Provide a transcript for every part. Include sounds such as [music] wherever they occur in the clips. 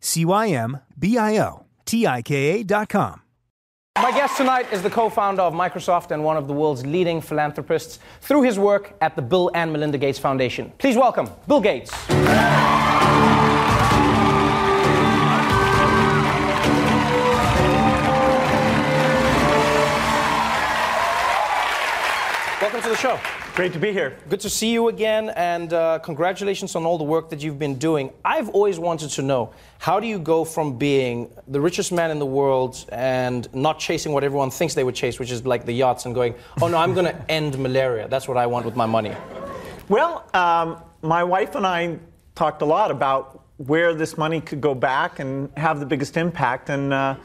C Y M B I O T I K A.com. My guest tonight is the co founder of Microsoft and one of the world's leading philanthropists through his work at the Bill and Melinda Gates Foundation. Please welcome Bill Gates. Welcome to the show. Great to be here. Good to see you again, and uh, congratulations on all the work that you've been doing. I've always wanted to know how do you go from being the richest man in the world and not chasing what everyone thinks they would chase, which is like the yachts, and going, oh no, I'm going [laughs] to end malaria. That's what I want with my money. Well, um, my wife and I talked a lot about where this money could go back and have the biggest impact. And uh,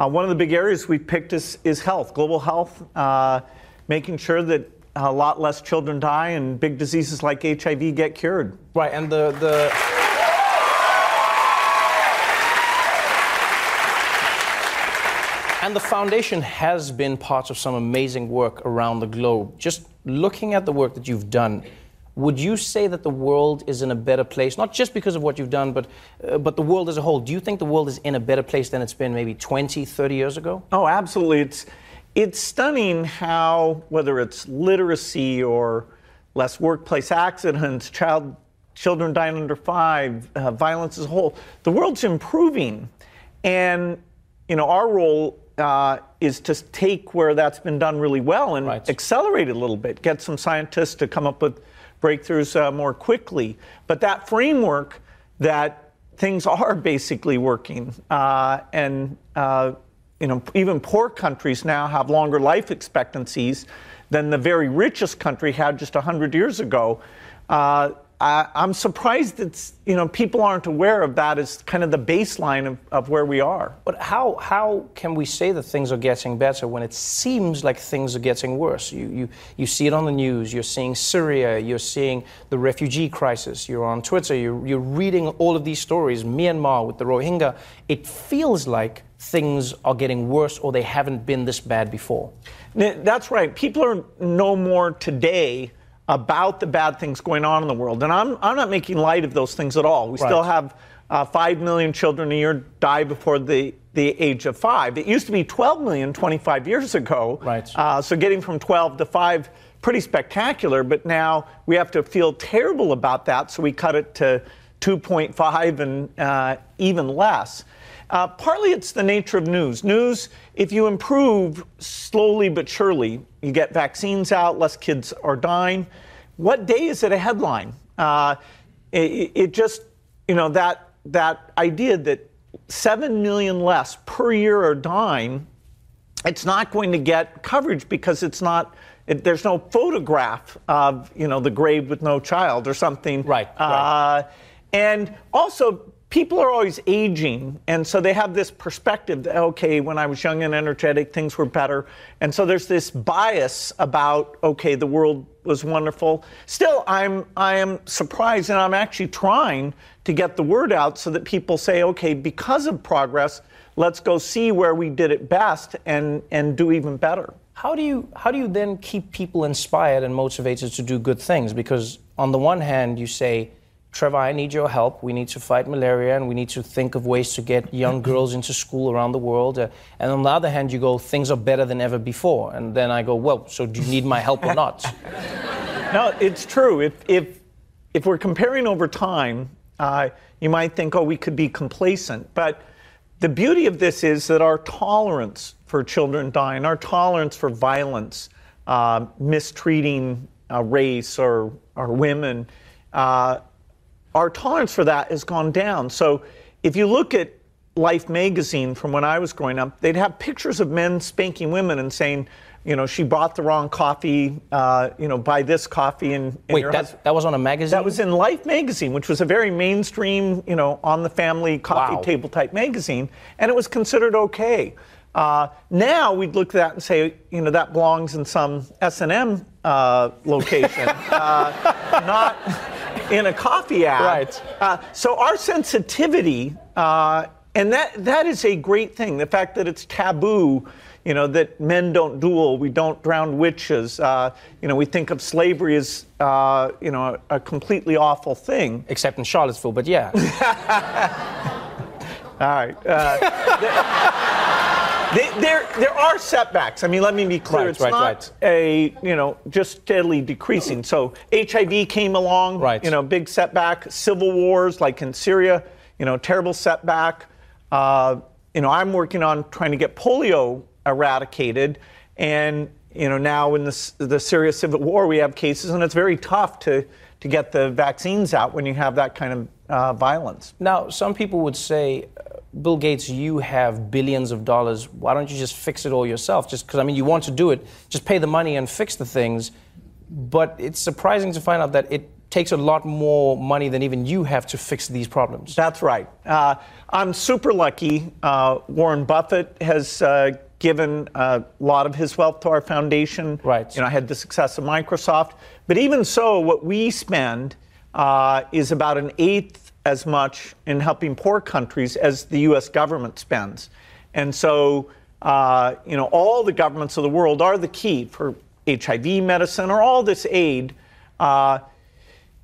uh, one of the big areas we picked is, is health, global health, uh, making sure that a lot less children die and big diseases like HIV get cured. Right, and the. the And the foundation has been part of some amazing work around the globe. Just looking at the work that you've done, would you say that the world is in a better place, not just because of what you've done, but, uh, but the world as a whole? Do you think the world is in a better place than it's been maybe 20, 30 years ago? Oh, absolutely. It's, it's stunning how, whether it's literacy or less workplace accidents, child, children dying under five, uh, violence as a whole, the world's improving. And, you know, our role uh, is to take where that's been done really well and Right. accelerate it a little bit, get some scientists to come up with breakthroughs uh, more quickly. But that framework that things are basically working, uh, and uh, you know, even poor countries now have longer life expectancies than the very richest country had just 100 years ago. Uh, I, I'm surprised that you know people aren't aware of that as kind of the baseline of, of where we are. But how, how can we say that things are getting better when it seems like things are getting worse? You, you, you see it on the news, you're seeing Syria, you're seeing the refugee crisis, you're on Twitter, you're, you're reading all of these stories, Myanmar with the Rohingya. It feels like things are getting worse or they haven't been this bad before. That's right. People are know more today about the bad things going on in the world, and I'm I'm not making light of those things at all. We still have uh, five million children a year die before the the age of five. It used to be 12 million 25 years ago. Right. Uh, so getting from 12 to five, pretty spectacular. But now we have to feel terrible about that, so we cut it to 2.5 and uh, even less. Uh, partly it's the nature of news. News, if you improve slowly but surely, you get vaccines out, less kids are dying. What day is it a headline? Uh, it, it just, you know, that that idea that seven million less per year are dying, it's not going to get coverage because it's not. It, there's no photograph of you know the grave with no child or something. Right, Uh, and also, people are always aging, and so they have this perspective that okay, when I was young and energetic, things were better, and so there's this bias about okay, the world was wonderful. Still, I'm I am surprised, and I'm actually trying to get the word out so that people say, okay, because of progress, let's go see where we did it best and and do even better. How do you how do you then keep people inspired and motivated to do good things? Because on the one hand, you say, Trevor, I need your help. We need to fight malaria, and we need to think of ways to get young girls into school around the world. Uh, and on the other hand, you go, things are better than ever before. And then I go, well, so do you need my help or not? [laughs] No, it's true. If if if we're comparing over time, uh, you might think, oh, we could be complacent. But the beauty of this is that our tolerance for children dying, our tolerance for violence, uh, mistreating uh, race or, or women, uh, our tolerance for that has gone down. So if you look at Life magazine from when I was growing up, they'd have pictures of men spanking women and saying, you know, she bought the wrong coffee, uh, you know, buy this coffee. And, and Wait, that, that was on a magazine? That was in Life magazine, which was a very mainstream, you know, on the family coffee Wow. table type magazine, and it was considered okay. Uh, now we'd look at that and say, you know, that belongs in some S and M uh, location, [laughs] uh, not in a coffee ad. Right. Uh, so our sensitivity, uh, and that that is a great thing. The fact that it's taboo, you know, that men don't duel, we don't drown witches. Uh, you know, we think of slavery as, uh, you know, a, a completely awful thing. Except in Charlottesville, but yeah. [laughs] All right. [laughs] There, there, there are setbacks. I mean, let me be clear. Right, it's right, not right. a, you know, just steadily decreasing. So HIV came along, Right. you know, big setback. Civil wars, like in Syria, you know, terrible setback. Uh, you know, I'm working on trying to get polio eradicated. And, you know, now in the, the Syria civil war, we have cases, and it's very tough to, to get the vaccines out when you have that kind of uh, violence. Now, some people would say, Bill Gates, you have billions of dollars. Why don't you just fix it all yourself? Just because, I mean, you want to do it, just pay the money and fix the things. But it's surprising to find out that it takes a lot more money than even you have to fix these problems. That's right. Uh, I'm super lucky. Uh, Warren Buffett has uh, given a lot of his wealth to our foundation. Right. You know, I had the success of Microsoft. But even so, what we spend uh, is about an eighth as much in helping poor countries as the U.S. government spends. And so, uh, you know, all the governments of the world are the key for HIV medicine or all this aid. Uh,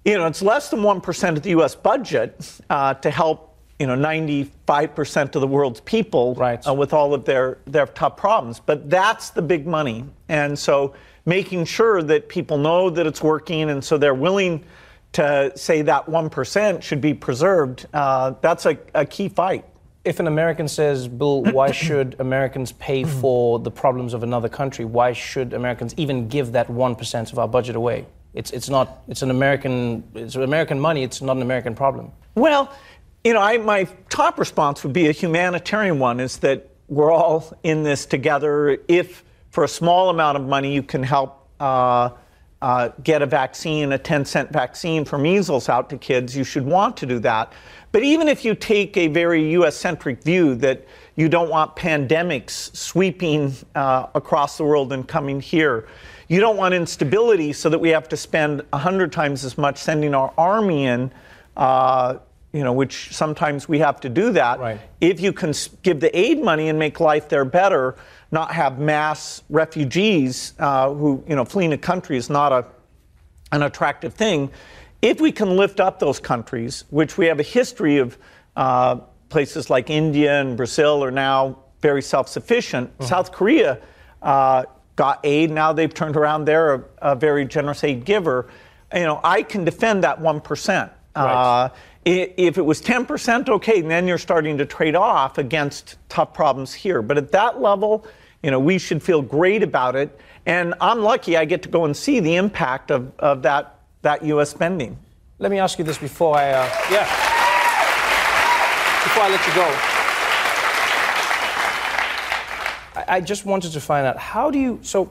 you know, it's less than 1% of the U.S. budget uh, to help, you know, 95% of the world's people Right. uh, with all of their, their tough problems. But that's the big money. And so making sure that people know that it's working and so they're willing to say that 1% should be preserved, uh, that's a, a key fight. If an American says, Bill, why [clears throat] should Americans pay for the problems of another country? Why should Americans even give that 1% of our budget away? It's, it's not, it's an American, it's American money, it's not an American problem. Well, you know, I, my top response would be a humanitarian one is that we're all in this together. If for a small amount of money you can help uh, uh, get a vaccine, a 10 cent vaccine for measles out to kids, you should want to do that. But even if you take a very US centric view that you don't want pandemics sweeping uh, across the world and coming here, you don't want instability so that we have to spend 100 times as much sending our army in. Uh, you know, which sometimes we have to do that. Right. If you can give the aid money and make life there better, not have mass refugees uh, who, you know, fleeing a country is not a, an attractive thing. If we can lift up those countries, which we have a history of uh, places like India and Brazil are now very self sufficient. South Korea uh, got aid. Now they've turned around. They're a, a very generous aid giver. You know, I can defend that 1%. Uh, i- if it was 10%, okay, then you're starting to trade off against tough problems here. But at that level, you know, we should feel great about it. And I'm lucky I get to go and see the impact of, of that, that U.S. spending. Let me ask you this before I, uh, yeah, before I let you go. I, I just wanted to find out how do you so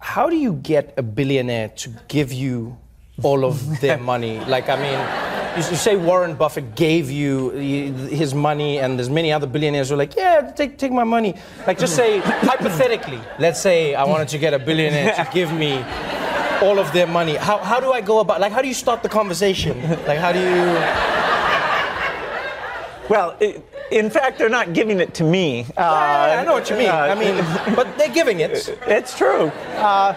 how do you get a billionaire to give you all of their [laughs] money? Like, I mean, you, say Warren Buffett gave you uh, his money, and there's many other billionaires who are like, yeah, take, take my money. Like, just say, [laughs] hypothetically, let's say I wanted to get a billionaire to give me all of their money. How, how do I go about, like, how do you start the conversation? Like, how do you. Well, i in fact, they're not giving it to me. Uh, I know what you mean. uh, I mean, [laughs] but they're giving it. It's true. Uh,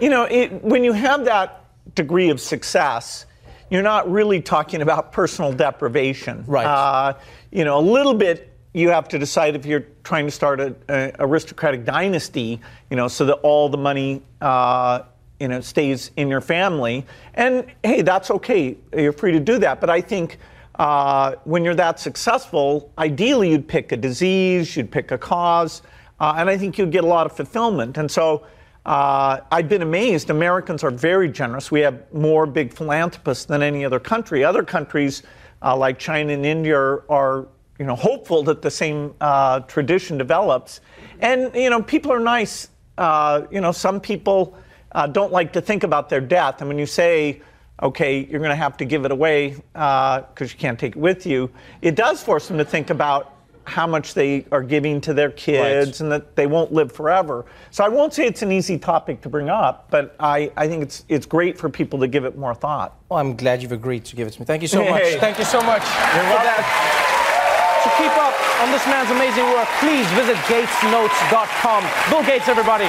you know, it, when you have that degree of success, you're not really talking about personal deprivation. Right. Uh, you know, a little bit. You have to decide if you're trying to start an aristocratic dynasty. You know, so that all the money. Uh, you know, stays in your family, and hey, that's okay. You're free to do that. But I think uh, when you're that successful, ideally you'd pick a disease, you'd pick a cause, uh, and I think you'd get a lot of fulfillment. And so uh, I've been amazed. Americans are very generous. We have more big philanthropists than any other country. Other countries uh, like China and India are, are, you know, hopeful that the same uh, tradition develops. And you know, people are nice. Uh, you know, some people don't like to think about their death. And when you say okay, you're going to have to give it away because uh, you can't take it with you, it does force them to think about how much they are giving to their kids right. and that they won't live forever. So I won't say it's an easy topic to bring up, but I, I think it's it's great for people to give it more thought. Well, I'm glad you've agreed to give it to me. Thank you so hey. much. Thank you so much You're for that. To keep up on this man's amazing work, please visit gatesnotes.com. Bill Gates, everybody.